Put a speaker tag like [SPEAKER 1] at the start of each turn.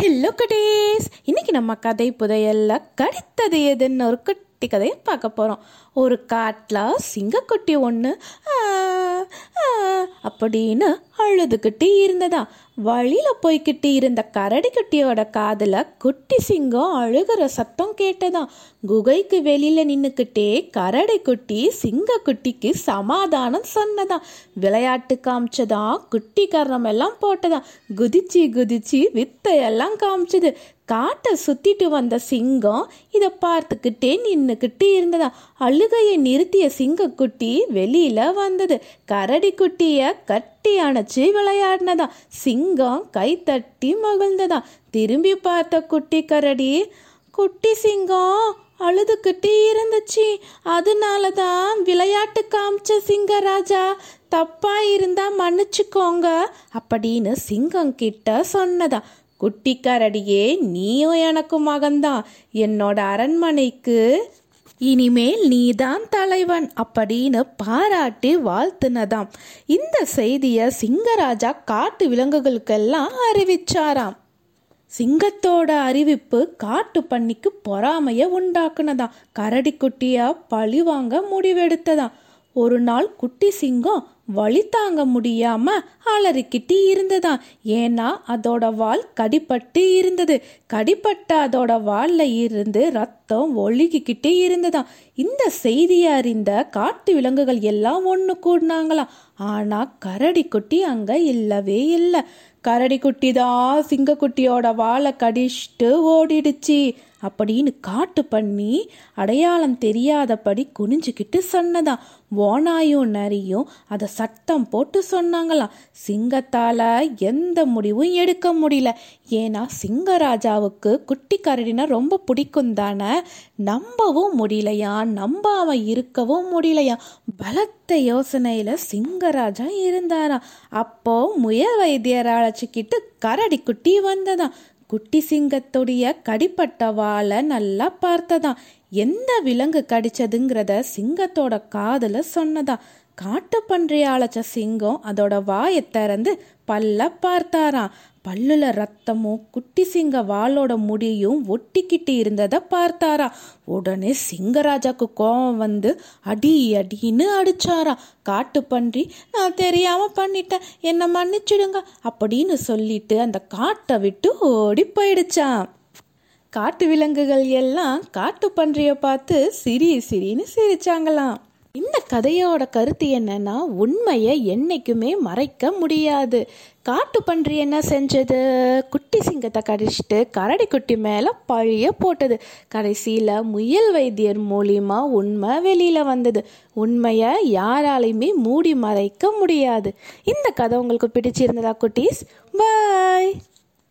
[SPEAKER 1] Hello குட்டீஸ். இன்னைக்கு நம்ம கதை புதையல்ல கடித்தது எதுன்னு ஒரு குட்டி கதையை பார்க்க போகிறோம் ஒரு காட்டில் சிங்கக்குட்டி ஒன்று அப்படின்னு அழுதுகிட்டு இருந்ததா? வழியில் போய்கிட்டு இருந்த கரடி குட்டியோட காதில் குட்டி சிங்கம் அழுகிற சத்தம் கேட்டதா? குகைக்கு வெளியில் நின்றுக்கிட்டே கரடி குட்டி சிங்கக்குட்டிக்கு சமாதானம் சொன்னதா? விளையாட்டு காமிச்சதா? குட்டி கரணம் எல்லாம் போட்டதா? குதிச்சு குதிச்சு வித்தையெல்லாம் காமிச்சது. காட்டை சுத்திட்டு வந்த சிங்கம் இதை பார்த்துக்கிட்டே நின்றுக்கிட்டு இருந்ததா? அழுகையை நிறுத்திய சிங்கக்குட்டி வெளியில வந்தது. கரடி குட்டிய கட்டி அணைச்சி விளையாடினதா சிங்கம் கை தட்டி மகிழ்ந்ததா? திரும்பி பார்த்த குட்டி கரடி குட்டி சிங்கம் அழுதுகிட்டே இருந்துச்சு. அதனால தான் விளையாட்டு காமிச்ச சிங்கராஜா. தப்பா இருந்தா மன்னிச்சுக்கோங்க அப்படின்னு சிங்கம் கிட்ட சொன்னதா. குட்டி கரடியே நீயும் எனக்கு மகன்தான். என்னோட அரண்மனைக்கு இனிமேல் நீதான் தலைவன் அப்படின்னு பாராட்டி வாழ்த்துனதாம். இந்த செய்தியை சிங்கராஜா காட்டு விலங்குகளுக்கெல்லாம் அறிவிச்சாராம். சிங்கத்தோட அறிவிப்பு காட்டு பண்ணிக்கு பொறாமைய உண்டாக்குனதாம். கரடி குட்டியா பழி வாங்க முடிவெடுத்ததாம். ஒரு நாள் குட்டி சிங்கம் வழி தாங்க முடியாம அலறிக்கிட்டு இருந்ததாம் ஏன்னா அதோட வால் கடிப்பட்டு இருந்தது. கடிப்பட்ட அதோட வால்ல இருந்து ரத்தம் ஒழுகிக்கிட்டு இருந்ததாம் இந்த செய்தியை அறிந்த காட்டு விலங்குகள் எல்லாம் ஒன்று கூடினாங்களாம் ஆனா கரடி குட்டி அங்க இல்லவே இல்லை. கரடி குட்டி தான் சிங்கக்குட்டியோட வாழை கடிச்சிட்டு ஓடிடுச்சு. அப்படின்னு காட்டு பண்ணி அடையாளம் தெரியாதபடி குனிஞ்சுக்கிட்டு சொன்னதான் ஓனாயும் நரியும் அதை சட்டம் போட்டு சொன்னாங்களாம் சிங்கத்தால எந்த முடிவும் எடுக்க முடியல. ஏன்னா சிங்கராஜாவுக்கு குட்டி கரடினா ரொம்ப பிடிக்கும் தானே? நம்பவும் முடியலையா? நம்பாம இருக்கவும் முடியலையா? பலத்த யோசனையில சிங்கராஜா இருந்தாராம் அப்போ முயல் வைத்தியர் அழைச்சிக்கிட்டு கரடி குட்டி வந்ததாம். குட்டி சிங்கத்துடைய கடிப்பட்ட வாழை நல்லா பார்த்ததாம். எந்த விலங்கு கடிச்சதுங்கிறத சிங்கத்தோட காதில் சொன்னதா காட்டு பன்றியை அழைச்ச சிங்கம் அதோட வாயை திறந்து பல்ல பார்த்தாராம். பல்லுல ரத்தமும் குட்டி சிங்க வாளோட முடியும் ஒட்டிக்கிட்டு இருந்ததை பார்த்தாரா உடனே சிங்கராஜாக்கு கோபம் வந்து அடி அடின்னு அடிச்சாரா காட்டு பன்றி நான் தெரியாம பண்ணிட்டேன். என்னை மன்னிச்சிடுங்க அப்படின்னு சொல்லிட்டு அந்த காட்டை விட்டு ஓடி போயிடுச்சான் காட்டு விலங்குகள் எல்லாம் காட்டு பன்றியை பார்த்து சிரி சிரின்னு சிரிச்சாங்களாம். கதையோட கருத்து என்னன்னா உண்மையை என்னைக்குமே மறைக்க முடியாது. காட்டு பன்றி என்ன செஞ்சது? குட்டி சிங்கத்தை கடிச்சிட்டு கரடி குட்டி மேலே பழிய போட்டது. கடைசியில் முயல் வைத்தியர் மூலியமா உண்மை வெளியில் வந்தது. உண்மையை யாராலையுமே மூடி மறைக்க முடியாது. இந்த கதை உங்களுக்கு பிடிச்சிருந்ததா குட்டீஸ்? பாய்